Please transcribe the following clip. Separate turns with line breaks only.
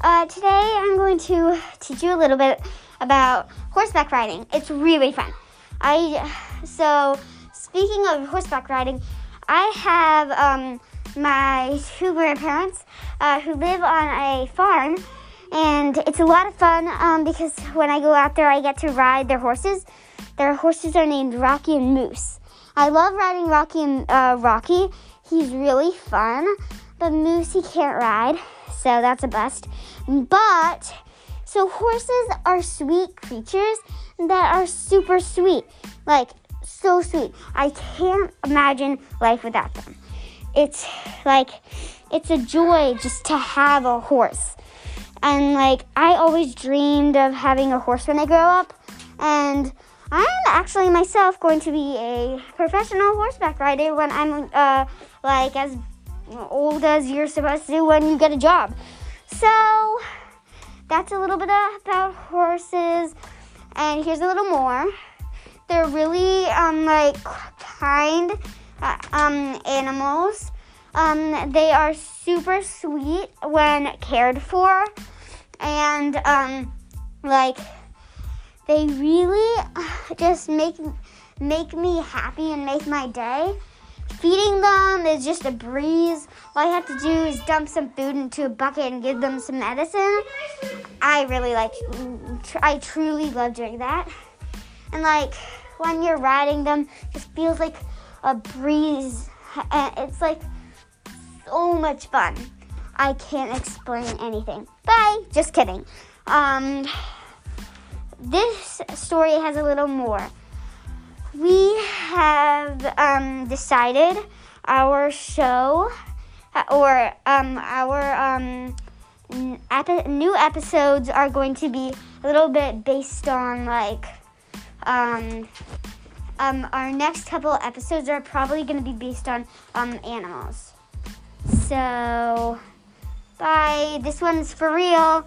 Uh, today I'm going to teach you a little bit about horseback riding. It's really fun. I so speaking of horseback riding, I have um, my two grandparents uh, who live on a farm, and it's a lot of fun um, because when I go out there, I get to ride their horses. Their horses are named Rocky and Moose. I love riding Rocky and uh, Rocky. He's really fun, but Moose he can't ride so that's a bust. But so horses are sweet creatures that are super sweet, like so sweet. I can't imagine life without them. It's like it's a joy just to have a horse. And like I always dreamed of having a horse when I grow up, and I'm actually myself going to be a professional horseback rider when I'm uh, like as old as you're supposed to when you get a job. So that's a little bit about horses. And here's a little more. They're really um, like kind uh, um, animals. Um, they are super sweet when cared for, and um, like they really just make make me happy and make my day. Feeding them is just a breeze. All I have to do is dump some food into a bucket and give them some medicine. I really like, I truly love doing that. And like when you're riding them, it feels like a breeze. It's like so much fun. I can't explain anything. Bye. Just kidding. Um, this story has a little more we have um, decided our show uh, or um, our um, new episodes are going to be a little bit based on like um, um, our next couple episodes are probably going to be based on um, animals. So, bye. This one's for real.